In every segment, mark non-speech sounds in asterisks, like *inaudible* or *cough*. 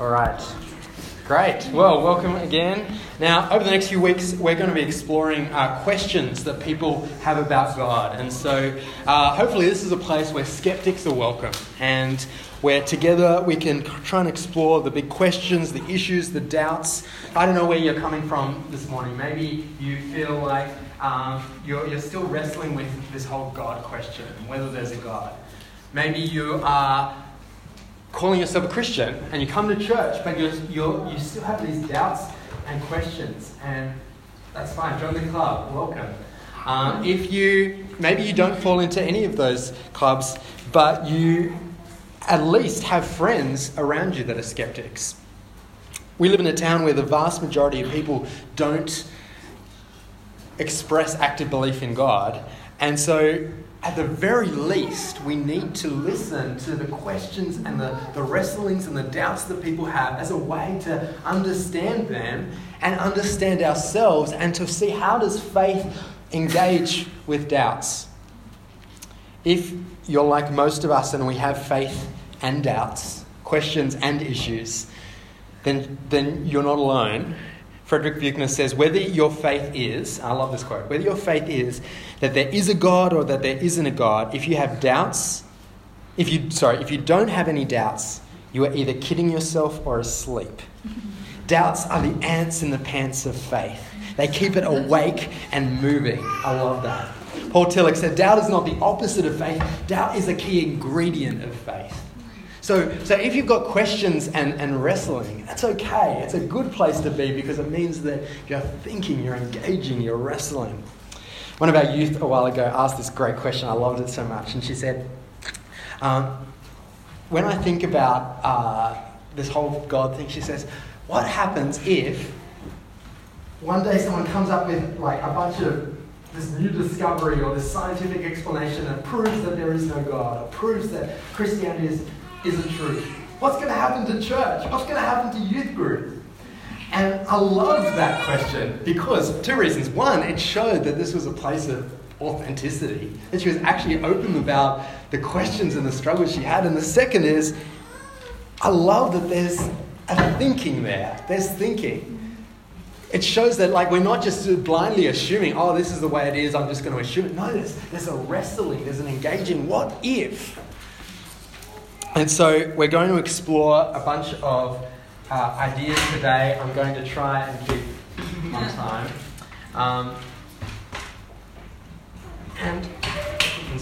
All right. Great. Well, welcome again. Now, over the next few weeks, we're going to be exploring uh, questions that people have about God. And so, uh, hopefully, this is a place where skeptics are welcome and where together we can try and explore the big questions, the issues, the doubts. I don't know where you're coming from this morning. Maybe you feel like um, you're, you're still wrestling with this whole God question, whether there's a God. Maybe you are calling yourself a Christian and you come to church, but you're, you're, you still have these doubts and questions, and that's fine. Join the club. Welcome. Um, if you maybe you don't fall into any of those clubs, but you at least have friends around you that are skeptics. We live in a town where the vast majority of people don't express active belief in God, and so at the very least, we need to listen to the questions and the, the wrestlings and the doubts that people have as a way to understand them and understand ourselves and to see how does faith engage with doubts. If you're like most of us and we have faith and doubts, questions and issues, then, then you're not alone. Frederick Buechner says, whether your faith is, I love this quote, whether your faith is that there is a God or that there isn't a God, if you have doubts, if you, sorry, if you don't have any doubts, you are either kidding yourself or asleep. *laughs* doubts are the ants in the pants of faith. They keep it awake and moving. I love that. Paul Tillich said, doubt is not the opposite of faith, doubt is a key ingredient of faith. So, so if you've got questions and, and wrestling, that's okay. It's a good place to be because it means that you're thinking, you're engaging, you're wrestling. One of our youth a while ago asked this great question. I loved it so much. And she said, um, When I think about uh, this whole God thing, she says, What happens if one day someone comes up with like a bunch of this new discovery or this scientific explanation that proves that there is no God or proves that Christianity is isn't true? What's going to happen to church? What's going to happen to youth group? And I loved that question because two reasons. One, it showed that this was a place of authenticity, that she was actually open about the questions and the struggles she had. And the second is, I love that there's a thinking there. There's thinking. It shows that like we're not just blindly assuming, oh, this is the way it is, I'm just going to assume it. No, there's, there's a wrestling, there's an engaging. What if? And so we're going to explore a bunch of uh, ideas today. I'm going to try and keep on time. Um, and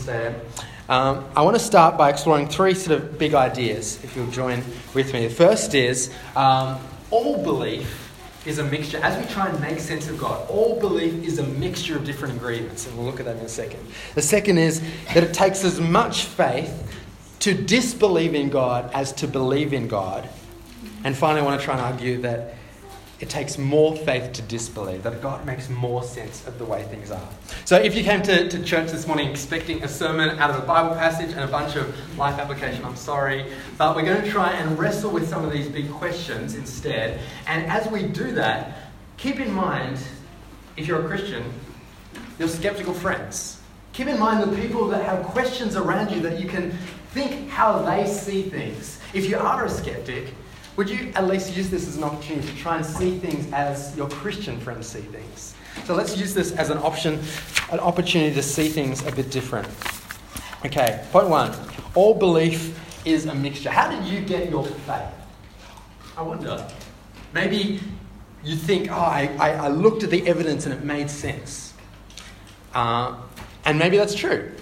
there. Um, I want to start by exploring three sort of big ideas, if you'll join with me. The first is um, all belief is a mixture. As we try and make sense of God, all belief is a mixture of different ingredients, and we'll look at that in a second. The second is that it takes as much faith to disbelieve in God as to believe in God. And finally, I want to try and argue that it takes more faith to disbelieve, that God makes more sense of the way things are. So, if you came to, to church this morning expecting a sermon out of a Bible passage and a bunch of life application, I'm sorry. But we're going to try and wrestle with some of these big questions instead. And as we do that, keep in mind, if you're a Christian, your skeptical friends. Keep in mind the people that have questions around you that you can Think how they see things. If you are a skeptic, would you at least use this as an opportunity to try and see things as your Christian friends see things? So let's use this as an option, an opportunity to see things a bit different. Okay, point one. All belief is a mixture. How did you get your faith? I wonder. Maybe you think, oh, I, I, I looked at the evidence and it made sense. Uh, and maybe that's true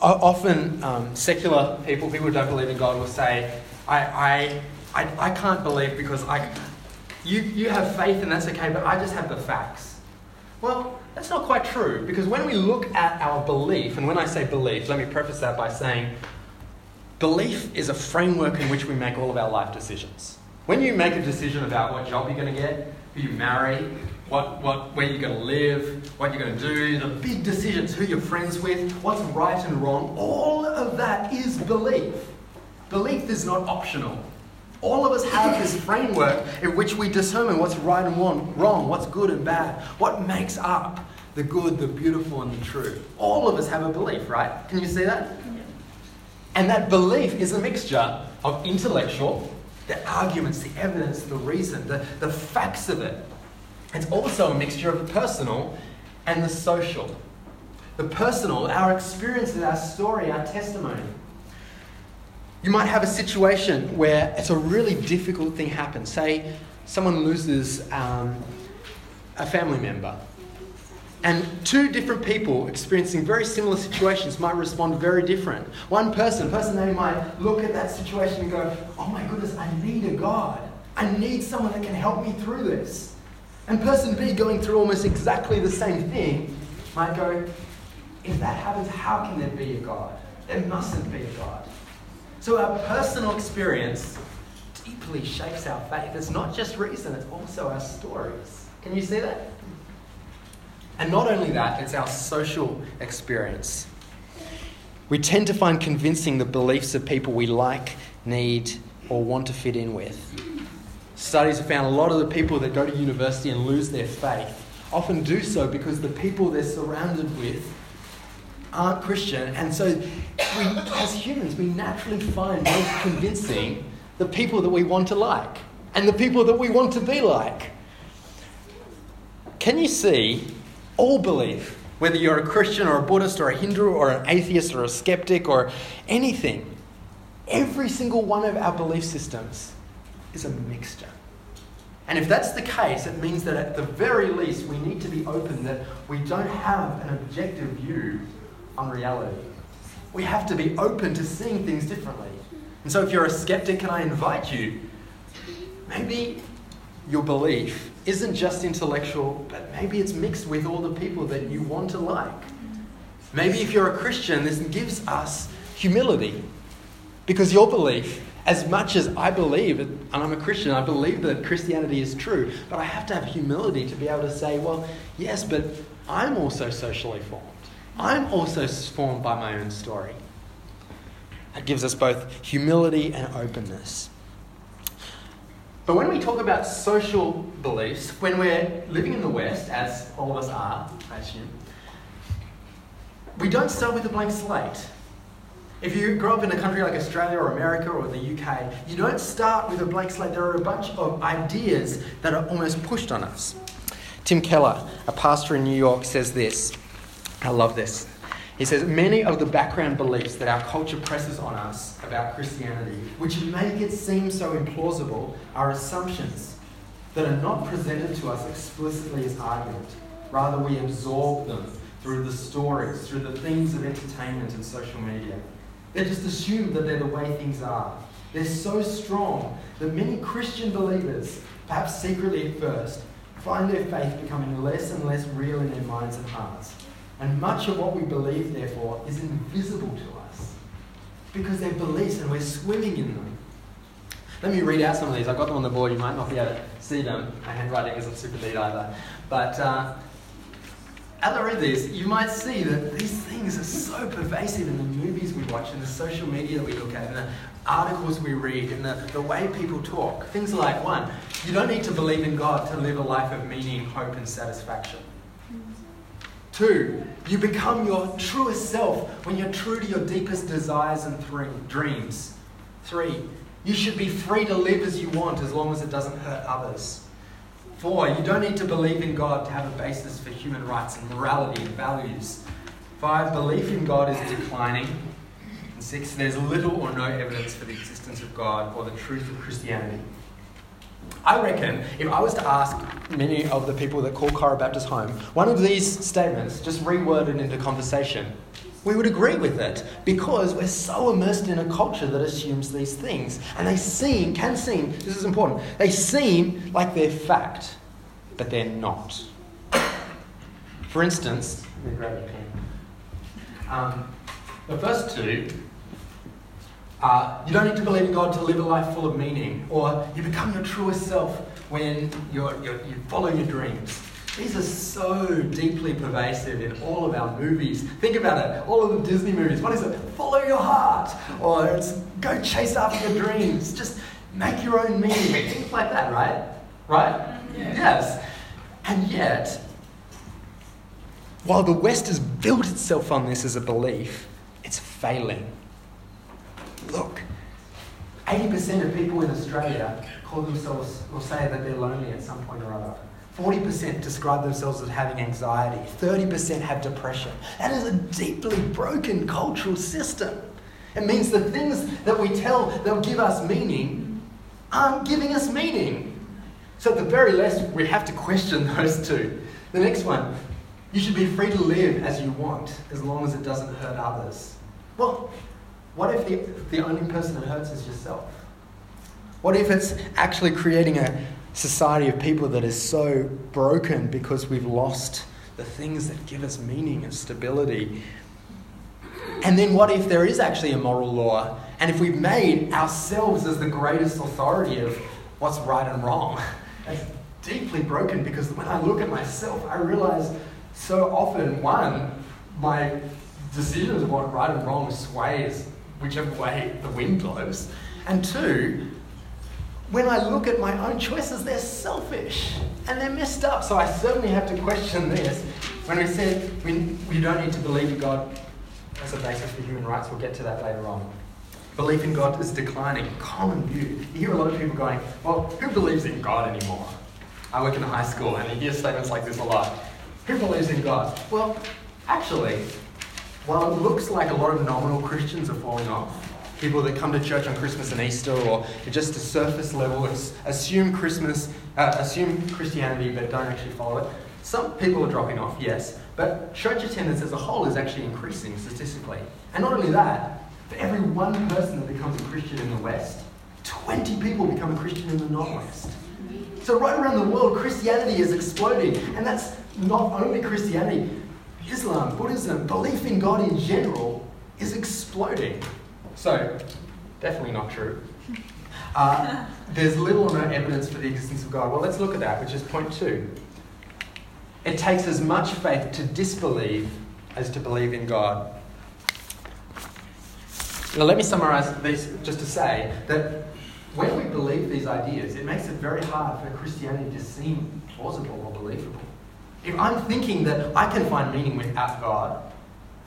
often um, secular people, people who don't believe in God, will say, I, I, I, I can't believe because I, you, you have faith and that's okay, but I just have the facts. Well, that's not quite true because when we look at our belief, and when I say belief, let me preface that by saying belief is a framework in which we make all of our life decisions. When you make a decision about what job you're going to get, who you marry, what, what, where you're going to live, what you're going to do, the big decisions, who you're friends with, what's right and wrong, all of that is belief. Belief is not optional. All of us have this framework in which we determine what's right and wrong, what's good and bad, what makes up the good, the beautiful, and the true. All of us have a belief, right? Can you see that? And that belief is a mixture of intellectual the arguments, the evidence, the reason, the, the facts of it. It's also a mixture of the personal and the social. The personal, our experiences, our story, our testimony. You might have a situation where it's a really difficult thing happens. Say someone loses um, a family member. And two different people experiencing very similar situations might respond very different. One person, a person A might look at that situation and go, Oh my goodness, I need a God. I need someone that can help me through this. And person B, going through almost exactly the same thing, might go, If that happens, how can there be a God? There mustn't be a God. So our personal experience deeply shapes our faith. It's not just reason, it's also our stories. Can you see that? And not only that, it's our social experience. We tend to find convincing the beliefs of people we like, need, or want to fit in with. Studies have found a lot of the people that go to university and lose their faith often do so because the people they're surrounded with aren't Christian. And so, we, as humans, we naturally find most convincing the people that we want to like and the people that we want to be like. Can you see all belief, whether you're a Christian or a Buddhist or a Hindu or an atheist or a skeptic or anything, every single one of our belief systems is a mixture. And if that's the case, it means that at the very least we need to be open that we don't have an objective view on reality. We have to be open to seeing things differently. And so if you're a skeptic, can I invite you? Maybe your belief isn't just intellectual, but maybe it's mixed with all the people that you want to like. Maybe if you're a Christian, this gives us humility. Because your belief, as much as I believe, and I'm a Christian, I believe that Christianity is true, but I have to have humility to be able to say, well, yes, but I'm also socially formed. I'm also formed by my own story. It gives us both humility and openness. But when we talk about social beliefs, when we're living in the West, as all of us are, I assume, we don't start with a blank slate. If you grow up in a country like Australia or America or the UK, you don't start with a blank slate. There are a bunch of ideas that are almost pushed on us. Tim Keller, a pastor in New York, says this. I love this. He says, Many of the background beliefs that our culture presses on us about Christianity, which make it seem so implausible, are assumptions that are not presented to us explicitly as argument. Rather, we absorb them through the stories, through the themes of entertainment and social media. They just assume that they're the way things are. They're so strong that many Christian believers, perhaps secretly at first, find their faith becoming less and less real in their minds and hearts. And much of what we believe, therefore, is invisible to us because they're beliefs and we're swimming in them. Let me read out some of these. I've got them on the board. You might not be able to see them. My handwriting isn't super neat either. But uh, as I read these, you might see that these things are so pervasive in the movies we watch, in the social media we look at, in the articles we read, in the, the way people talk. Things like one, you don't need to believe in God to live a life of meaning, hope, and satisfaction. Two, you become your truest self when you're true to your deepest desires and dreams. Three, you should be free to live as you want as long as it doesn't hurt others. Four, you don't need to believe in God to have a basis for human rights and morality and values. Five, belief in God is declining. And six, there's little or no evidence for the existence of God or the truth of Christianity. I reckon if I was to ask many of the people that call Cora Baptist home one of these statements, just reworded into conversation, we would agree with it because we're so immersed in a culture that assumes these things. And they seem, can seem, this is important, they seem like they're fact, but they're not. For instance. Um, the first two you don't need to believe in God to live a life full of meaning, or you become your truest self when you're, you're, you follow your dreams. These are so deeply pervasive in all of our movies. Think about it. All of the Disney movies. What is it? Follow your heart. Or it's go chase after your dreams. Just make your own meaning. Things like that, right? Right? Yes. And yet, while the West has built itself on this as a belief, it's failing. Look, 80% of people in Australia call themselves or say that they're lonely at some point or other. 40% describe themselves as having anxiety. 30% have depression. That is a deeply broken cultural system. It means the things that we tell that give us meaning aren't giving us meaning. So, at the very least, we have to question those two. The next one you should be free to live as you want as long as it doesn't hurt others. Well, what if the, the only person that hurts is yourself? What if it's actually creating a society of people that is so broken because we've lost the things that give us meaning and stability? And then what if there is actually a moral law and if we've made ourselves as the greatest authority of what's right and wrong? That's deeply broken because when I look at myself, I realize so often, one, my decisions of what right and wrong sways whichever way the wind blows. And two, when I look at my own choices, they're selfish and they're messed up. So I certainly have to question this. When we said we, we don't need to believe in God as a basis for human rights, we'll get to that later on. Belief in God is declining. Common view. You hear a lot of people going, well, who believes in God anymore? I work in a high school and you hear statements like this a lot. Who believes in God? Well, actually, while it looks like a lot of nominal Christians are falling off, people that come to church on Christmas and Easter or just a surface level assume Christmas, uh, assume Christianity but don't actually follow it. Some people are dropping off, yes, but church attendance as a whole is actually increasing statistically. And not only that, for every one person that becomes a Christian in the West, 20 people become a Christian in the non-West. So right around the world, Christianity is exploding, and that's not only Christianity. Islam, Buddhism, belief in God in general is exploding. So, definitely not true. Uh, there's little or no evidence for the existence of God. Well, let's look at that, which is point two. It takes as much faith to disbelieve as to believe in God. Now, let me summarize this just to say that when we believe these ideas, it makes it very hard for Christianity to seem plausible or believable. If I'm thinking that I can find meaning without God,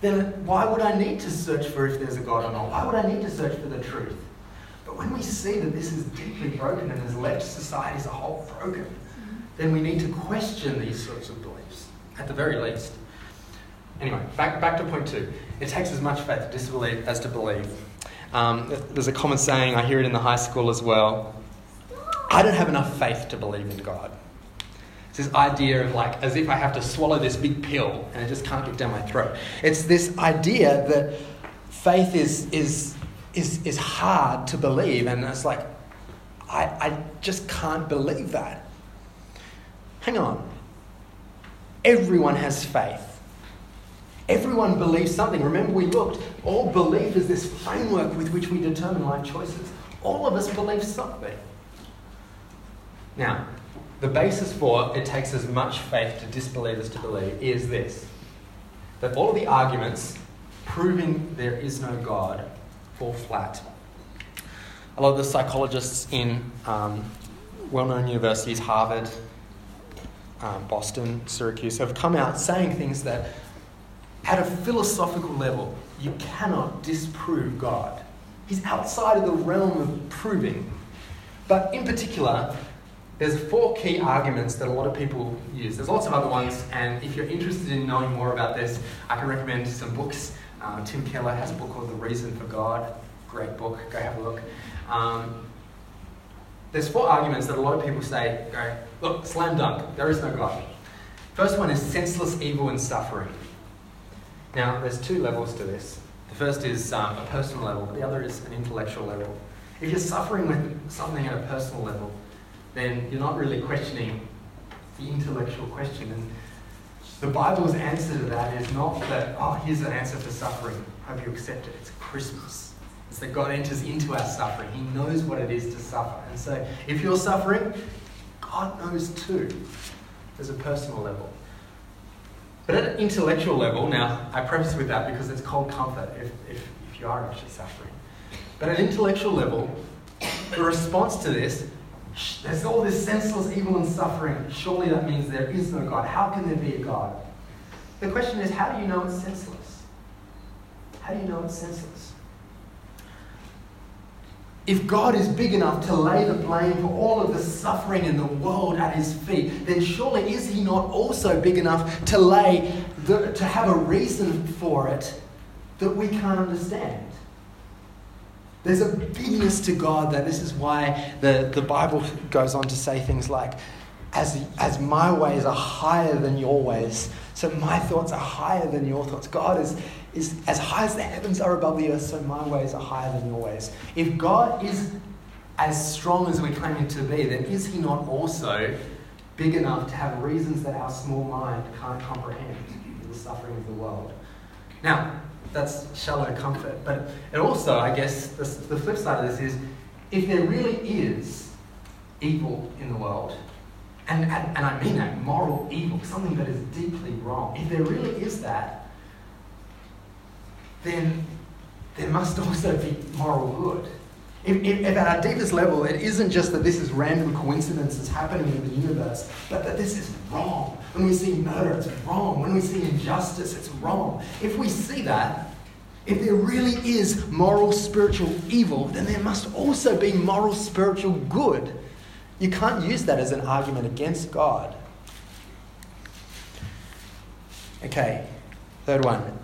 then why would I need to search for if there's a God or not? Why would I need to search for the truth? But when we see that this is deeply broken and has left society as a whole broken, then we need to question these sorts of beliefs, at the very least. Anyway, back, back to point two. It takes as much faith to disbelieve as to believe. Um, there's a common saying, I hear it in the high school as well. I don't have enough faith to believe in God this idea of like as if I have to swallow this big pill and it just can't get down my throat. It's this idea that faith is is is is hard to believe, and it's like I, I just can't believe that. Hang on. Everyone has faith. Everyone believes something. Remember, we looked. All belief is this framework with which we determine life choices. All of us believe something. Now, the basis for it takes as much faith to disbelieve as to believe is this that all of the arguments proving there is no God fall flat. A lot of the psychologists in um, well known universities, Harvard, um, Boston, Syracuse, have come out saying things that, at a philosophical level, you cannot disprove God. He's outside of the realm of proving. But in particular, there's four key arguments that a lot of people use. There's lots of other ones, and if you're interested in knowing more about this, I can recommend some books. Um, Tim Keller has a book called The Reason for God. Great book, go have a look. Um, there's four arguments that a lot of people say, go, look, slam dunk, there is no God. First one is senseless evil and suffering. Now, there's two levels to this. The first is um, a personal level, the other is an intellectual level. If you're suffering with something at a personal level, then you're not really questioning the intellectual question. And the Bible's answer to that is not that, oh, here's an answer for suffering. Hope you accept it. It's Christmas. It's that God enters into our suffering. He knows what it is to suffer. And so if you're suffering, God knows too. There's a personal level. But at an intellectual level, now I preface with that because it's cold comfort if, if, if you are actually suffering. But at an intellectual level, the response to this there's all this senseless evil and suffering. Surely that means there is no God. How can there be a God? The question is, how do you know it's senseless? How do you know it's senseless? if God is big enough to lay the blame for all of the suffering in the world at his feet, then surely is he not also big enough to lay the, to have a reason for it that we can't understand? There's a bigness to God that this is why the, the Bible goes on to say things like, as, as my ways are higher than your ways, so my thoughts are higher than your thoughts. God is, is as high as the heavens are above the earth, so my ways are higher than your ways. If God is as strong as we claim him to be, then is he not also big enough to have reasons that our small mind can't comprehend the suffering of the world? Now, that's shallow comfort, but it also, I guess, the, the flip side of this is if there really is evil in the world, and, and, and I mean that moral evil, something that is deeply wrong, if there really is that, then there must *laughs* also be moral good. If, if, if, at our deepest level, it isn't just that this is random coincidences happening in the universe, but that this is wrong. When we see murder, it's wrong. When we see injustice, it's wrong. If we see that, if there really is moral spiritual evil, then there must also be moral spiritual good. You can't use that as an argument against God. Okay, third one.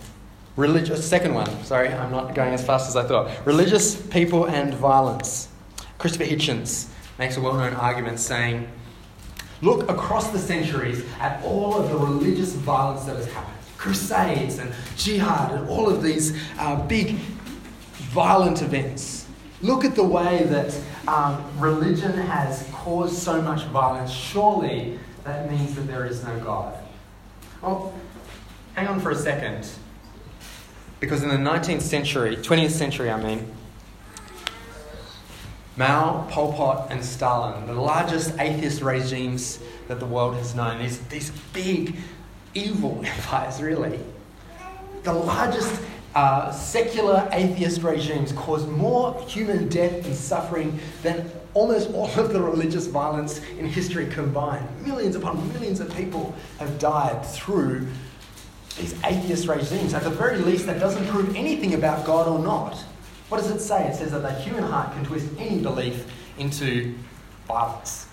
Religious, second one, sorry, I'm not going as fast as I thought. Religious people and violence. Christopher Hitchens makes a well known argument saying, Look across the centuries at all of the religious violence that has happened crusades and jihad and all of these uh, big violent events. Look at the way that um, religion has caused so much violence. Surely that means that there is no God. Well, hang on for a second. Because in the 19th century, 20th century, I mean, Mao, Pol Pot, and Stalin, the largest atheist regimes that the world has known, these, these big, evil *laughs* empires, really. The largest uh, secular atheist regimes caused more human death and suffering than almost all of the religious violence in history combined. Millions upon millions of people have died through these atheist regimes. At the very least, that doesn't prove anything about God or not. What does it say? It says that the human heart can twist any belief into violence.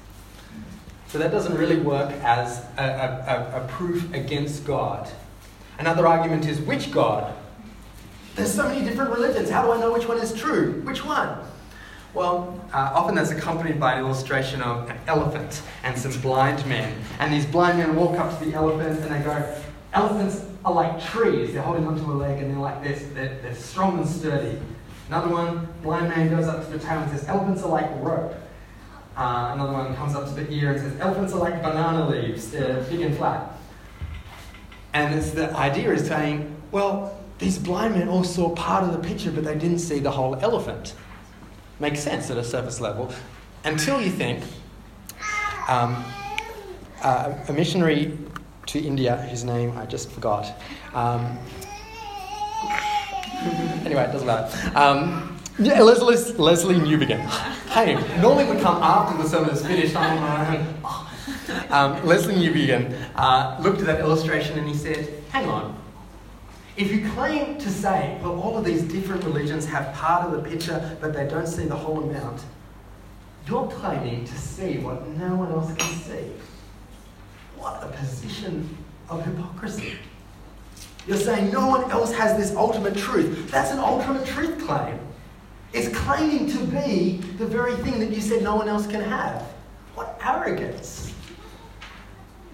So that doesn't really work as a, a, a, proof against God. Another argument is which God? There's so many different religions. How do I know which one is true? Which one? Well, uh, often that's accompanied by an illustration of an elephant and some blind men. And these blind men walk up to the elephant and they go, Elephants are like trees. They're holding onto a leg and they're like this. They're, they're strong and sturdy. Another one, blind man goes up to the tail and says, Elephants are like rope. Uh, another one comes up to the ear and says, elephants are like banana leaves, they're big and flat. And it's the idea is saying, well, these blind men all saw part of the picture, but they didn't see the whole elephant. Makes sense at a surface level. Until you think um, uh, a missionary to India, whose name I just forgot. Um, *laughs* anyway, it doesn't matter. Um, yeah, Leslie, Lesslie Newbigin. Hey, normally we come after the sermon is finished. *laughs* um, Lesslie Newbigin uh, looked at that illustration and he said, hang on. If you claim to say, well, all of these different religions have part of the picture, but they don't see the whole amount, you're claiming to see what no one else can see. What a position of hypocrisy. You're saying no one else has this ultimate truth. That's an ultimate truth claim. It's claiming to be the very thing that you said no one else can have. What arrogance!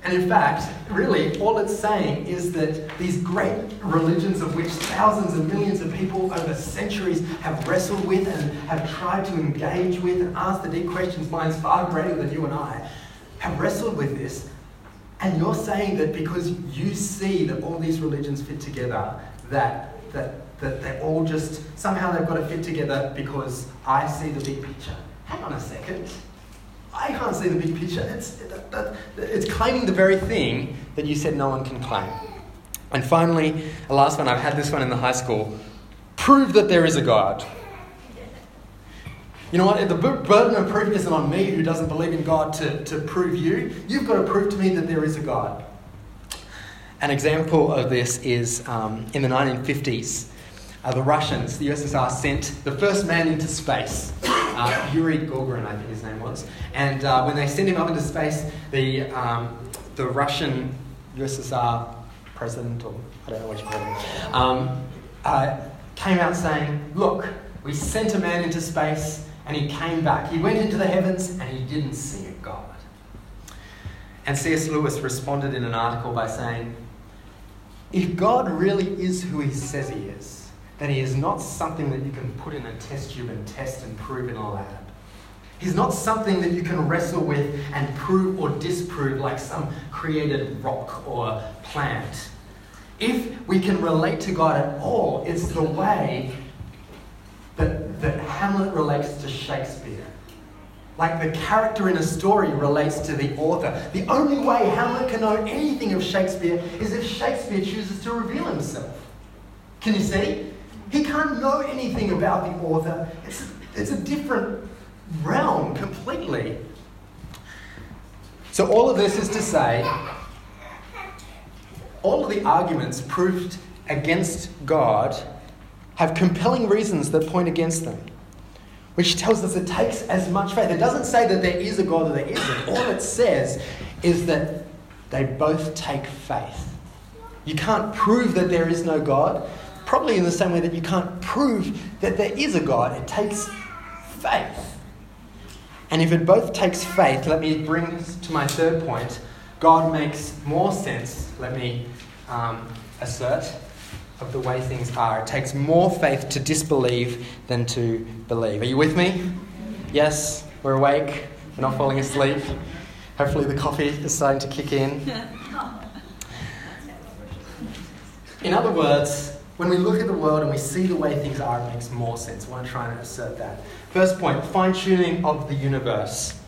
And in fact, really, all it's saying is that these great religions of which thousands and millions of people over centuries have wrestled with and have tried to engage with and ask the deep questions, minds far greater than you and I, have wrestled with this. And you're saying that because you see that all these religions fit together, that, that that they all just somehow they've got to fit together because I see the big picture. Hang on a second. I can't see the big picture. It's, it's claiming the very thing that you said no one can claim. And finally, the last one, I've had this one in the high school prove that there is a God. You know what? The burden of proof isn't on me who doesn't believe in God to, to prove you. You've got to prove to me that there is a God. An example of this is um, in the 1950s uh, the Russians, the USSR, sent the first man into space. uh, Yuri Gagarin, I think his name was. And uh, when they sent him up into space, the, um, the Russian USSR president, or I don't know what you call him, um, uh, came out saying, Look, we sent a man into space and he came back. He went into the heavens and he didn't see a God. And C.S. Lewis responded in an article by saying, If God really is who he says he is, then he is not something that you can put in a test tube and test and prove in a lab. He's not something that you can wrestle with and prove or disprove like some created rock or plant. If we can relate to God at all, it's the way that, that Hamlet relates to Shakespeare. Like the character in a story relates to the author. The only way Hamlet can know anything of Shakespeare is if Shakespeare chooses to reveal himself. Can you see? He can't know anything about the author. It's, it's a different realm completely. So, all of this is to say, all of the arguments proved against God have compelling reasons that point against them, which tells us it takes as much faith. It doesn't say that there is a God or there isn't. All it says is that they both take faith. You can't prove that there is no God, probably in the same way that you can't prove that there is a God. It takes faith. And if it both takes faith, let me bring this to my third point. God makes more sense, let me um, assert, of the way things are. It takes more faith to disbelieve than to believe. Are you with me? Yes? We're awake? We're not falling asleep? Hopefully, the coffee is starting to kick in. In other words, when we look at the world and we see the way things are, it makes more sense. I want to try and assert that. First point fine tuning of the universe.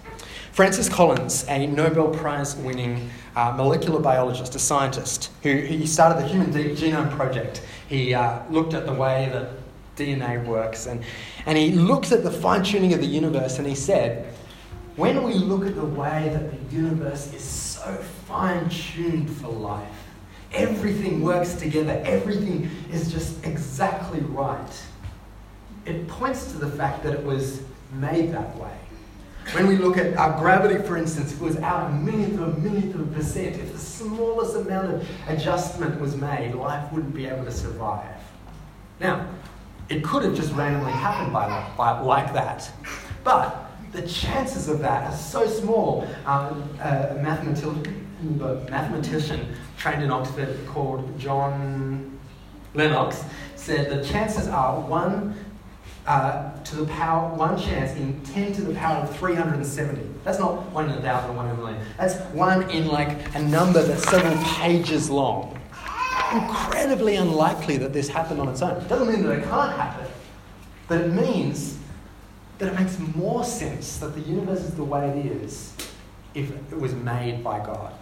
Francis Collins, a Nobel Prize winning uh, molecular biologist, a scientist, who he started the Human Genome Project. He uh, looked at the way that DNA works and, and he looked at the fine tuning of the universe and he said, when we look at the way that the universe is so fine tuned for life, everything works together, everything is just exactly right. It points to the fact that it was made that way. When we look at our gravity, for instance, if it was out a millionth of a millionth of a percent, if the smallest amount of adjustment was made, life wouldn't be able to survive. Now, it could have just randomly happened by, by like that. But the chances of that are so small. Um, a mathematician, mathematician trained in Oxford called John Lennox said the chances are one uh, to the power, one chance in 10 to the power of 370. That's not one in a thousand or one in a million. That's one in like a number that's several pages long. Incredibly unlikely that this happened on its own. Doesn't mean that it can't happen, but it means that it makes more sense that the universe is the way it is if it was made by God.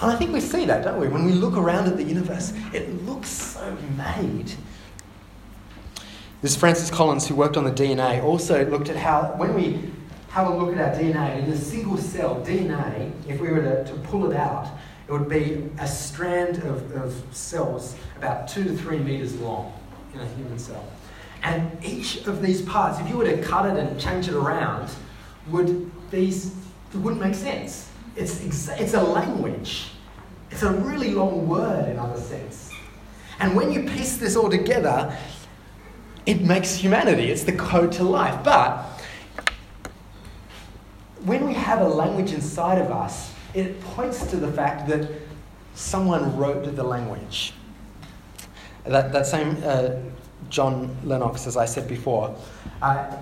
And I think we see that, don't we? When we look around at the universe, it looks so made. This Francis Collins, who worked on the DNA, also looked at how, when we have a look at our DNA, in a single cell DNA, if we were to, to pull it out, it would be a strand of, of cells about two to three meters long in a human cell. And each of these parts, if you were to cut it and change it around, would these it wouldn't make sense. It's, exa- it's a language. It's a really long word in other sense. And when you piece this all together, it makes humanity. It's the code to life. But when we have a language inside of us, it points to the fact that someone wrote the language. That, that same uh, John Lennox, as I said before, uh,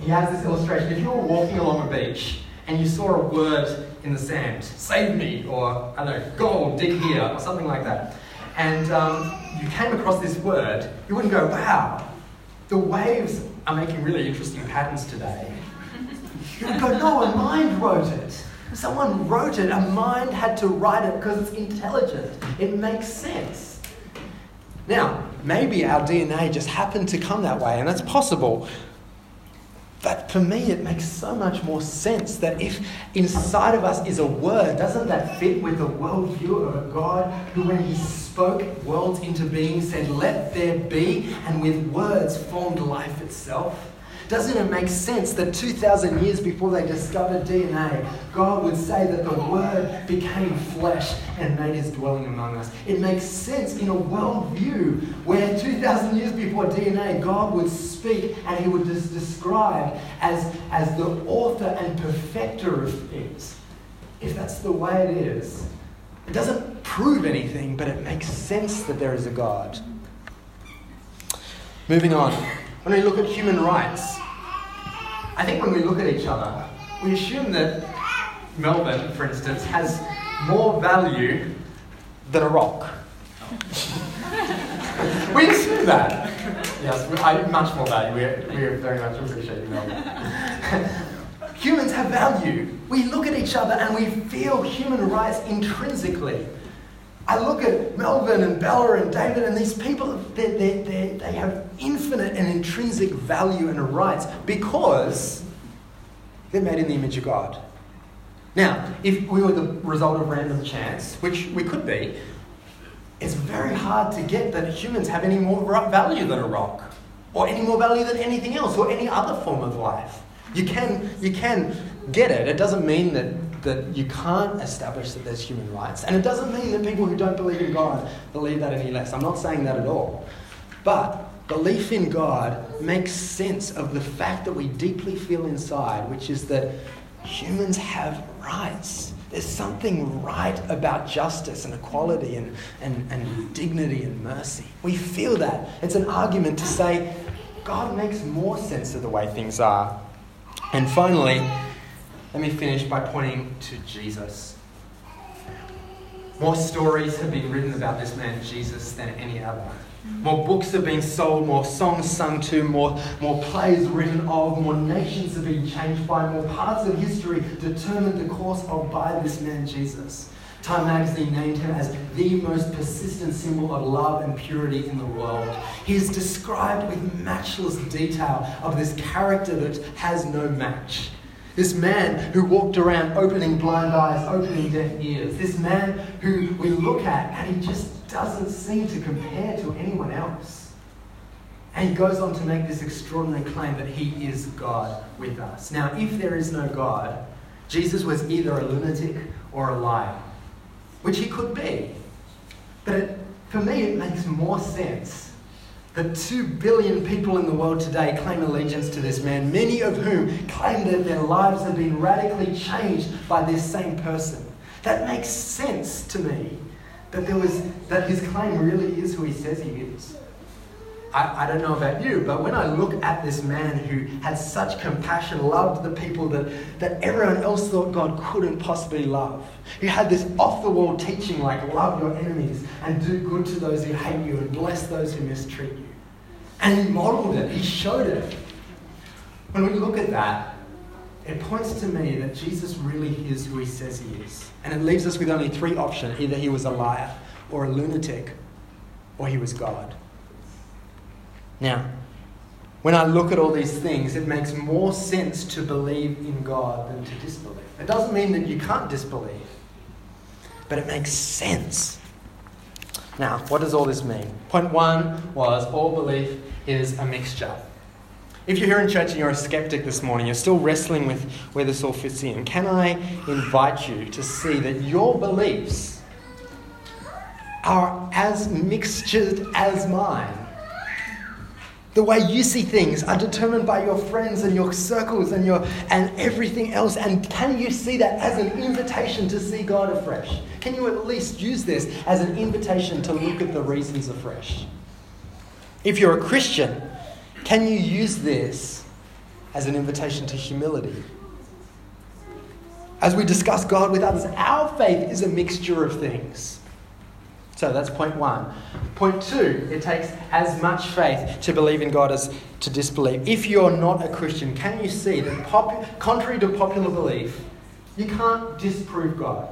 he has this illustration. If you were walking along a beach and you saw a word in the sand, save me, or I don't know, gold, dig here, or something like that, and um, you came across this word, you wouldn't go, wow, the waves are making really interesting patterns today. You would go, no, a mind wrote it. Someone wrote it, a mind had to write it because it's intelligent. It makes sense. Now, maybe our DNA just happened to come that way, and that's possible. But for me, it makes so much more sense that if inside of us is a word, doesn't that fit with the worldview of a God who, when he spoke worlds into being, said, Let there be, and with words formed life itself? Doesn't it make sense that 2,000 years before they discovered DNA, God would say that the Word became flesh and made his dwelling among us? It makes sense in a worldview where 2,000 years before DNA, God would speak and he would just describe as, as the author and perfecter of things. If that's the way it is, it doesn't prove anything, but it makes sense that there is a God. Moving on, when we look at human rights, I think when we look at each other, we assume that Melvin, for instance, has more value than a rock. *laughs* we assume that. Yes, I, much more value. We, we very much appreciate you, *laughs* Melvin. Humans have value. We look at each other and we feel human rights intrinsically. I look at Melvin and Bella and David and these people, they they they have infinite and intrinsic value and rights because they're made in the image of God. Now, if we were the result of random chance, which we could be, it's very hard to get that humans have any more value than a rock, or any more value than anything else, or any other form of life. You can, you can get it. It doesn't mean that that you can't establish that there's human rights. And it doesn't mean that people who don't believe in God believe that any less. I'm not saying that at all. But belief in God makes sense of the fact that we deeply feel inside, which is that humans have rights. There's something right about justice and equality and, and, and dignity and mercy. We feel that. It's an argument to say God makes more sense of the way things are. And finally, let me finish by pointing to Jesus. More stories have been written about this man, Jesus, than any other. More books have been sold, more songs sung to, more, more plays written of, more nations have been changed by, more parts of history determined the course of by this man, Jesus. Time magazine named him as the most persistent symbol of love and purity in the world. He is described with matchless detail of this character that has no match. This man who walked around opening blind eyes, opening deaf ears. This man who we look at and he just doesn't seem to compare to anyone else. And he goes on to make this extraordinary claim that he is God with us. Now, if there is no God, Jesus was either a lunatic or a liar, which he could be. But it, for me, it makes more sense that 2 billion people in the world today claim allegiance to this man, many of whom claim that their lives have been radically changed by this same person. That makes sense to me that, there was, that his claim really is who he says he is. I, I don't know about you, but when I look at this man who had such compassion, loved the people that, that everyone else thought God couldn't possibly love, who had this off the wall teaching like love your enemies and do good to those who hate you and bless those who mistreat you. And he modeled it, he showed it. When we look at that, it points to me that Jesus really is who he says he is. And it leaves us with only three options either he was a liar, or a lunatic, or he was God. Now, when I look at all these things, it makes more sense to believe in God than to disbelieve. It doesn't mean that you can't disbelieve, but it makes sense. Now, what does all this mean? Point one was all belief is a mixture. If you're here in church and you're a skeptic this morning, you're still wrestling with where this all fits in, can I invite you to see that your beliefs are as mixtured as mine? The way you see things are determined by your friends and your circles and, your, and everything else. And can you see that as an invitation to see God afresh? Can you at least use this as an invitation to look at the reasons afresh? If you're a Christian, can you use this as an invitation to humility? As we discuss God with others, our faith is a mixture of things. So that's point one. Point two, it takes as much faith to believe in God as to disbelieve. If you're not a Christian, can you see that, pop- contrary to popular belief, you can't disprove God?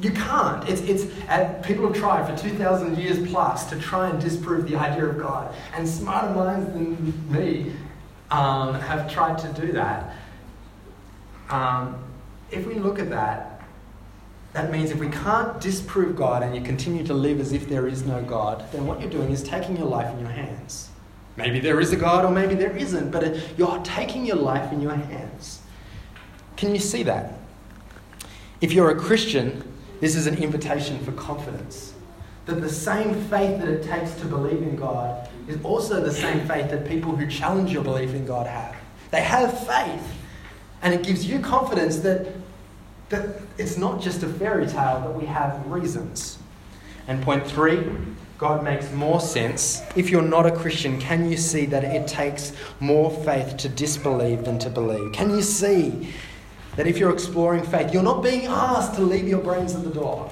You can't. It's, it's, uh, people have tried for 2,000 years plus to try and disprove the idea of God. And smarter minds than me um, have tried to do that. Um, if we look at that, that means if we can't disprove God and you continue to live as if there is no God, then what you're doing is taking your life in your hands. Maybe there is a God or maybe there isn't, but you're taking your life in your hands. Can you see that? If you're a Christian, this is an invitation for confidence. That the same faith that it takes to believe in God is also the same faith that people who challenge your belief in God have. They have faith, and it gives you confidence that, that it's not just a fairy tale, that we have reasons. And point three, God makes more sense. If you're not a Christian, can you see that it takes more faith to disbelieve than to believe? Can you see that if you're exploring faith, you're not being asked to leave your brains at the door?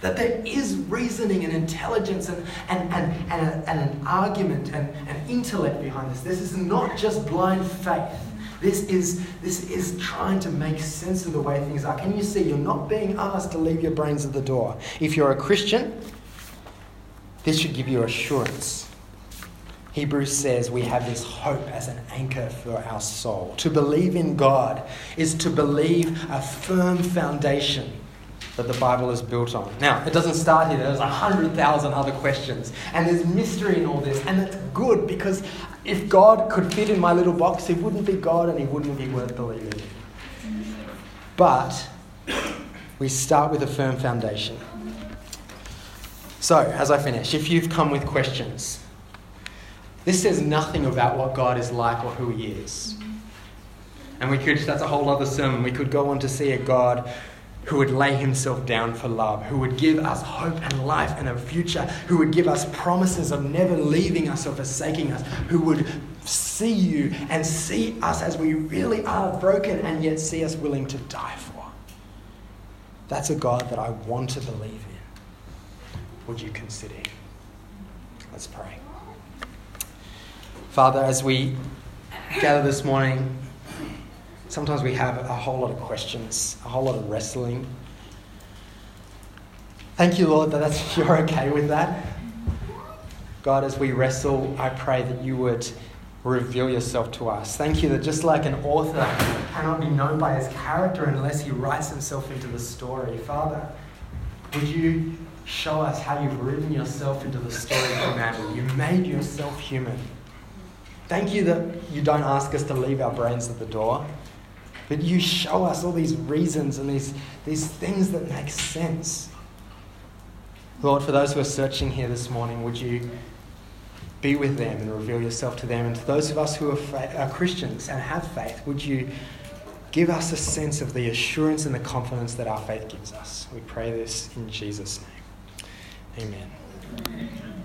That there is reasoning and intelligence and, and, and, and, and an argument and, and intellect behind this. This is not just blind faith. This is, this is trying to make sense of the way things are. Can you see? You're not being asked to leave your brains at the door. If you're a Christian, this should give you assurance. Hebrews says we have this hope as an anchor for our soul. To believe in God is to believe a firm foundation that the Bible is built on. Now, it doesn't start here. There's a hundred thousand other questions, and there's mystery in all this, and that's good because if God could fit in my little box, He wouldn't be God and He wouldn't be worth believing in. But we start with a firm foundation. So, as I finish, if you've come with questions, this says nothing about what God is like or who He is. And we could, that's a whole other sermon. We could go on to see a God who would lay himself down for love, who would give us hope and life and a future, who would give us promises of never leaving us or forsaking us, who would see you and see us as we really are broken and yet see us willing to die for. That's a God that I want to believe in would you consider him? Let's pray. Father, as we gather this morning, sometimes we have a whole lot of questions, a whole lot of wrestling. Thank you, Lord, that that's, *laughs* you're okay with that. God, as we wrestle, I pray that you would reveal yourself to us. Thank you that just like an author cannot be known by his character unless he writes himself into the story, Father, would you show us how you've written yourself into the story of humanity. You made yourself human. Thank you that you don't ask us to leave our brains at the door, but you show us all these reasons and these, these things that make sense. Lord, for those who are searching here this morning, would you be with them and reveal yourself to them? And to those of us who are, fa- are Christians and have faith, would you give us a sense of the assurance and the confidence that our faith gives us? We pray this in Jesus' name. Amen.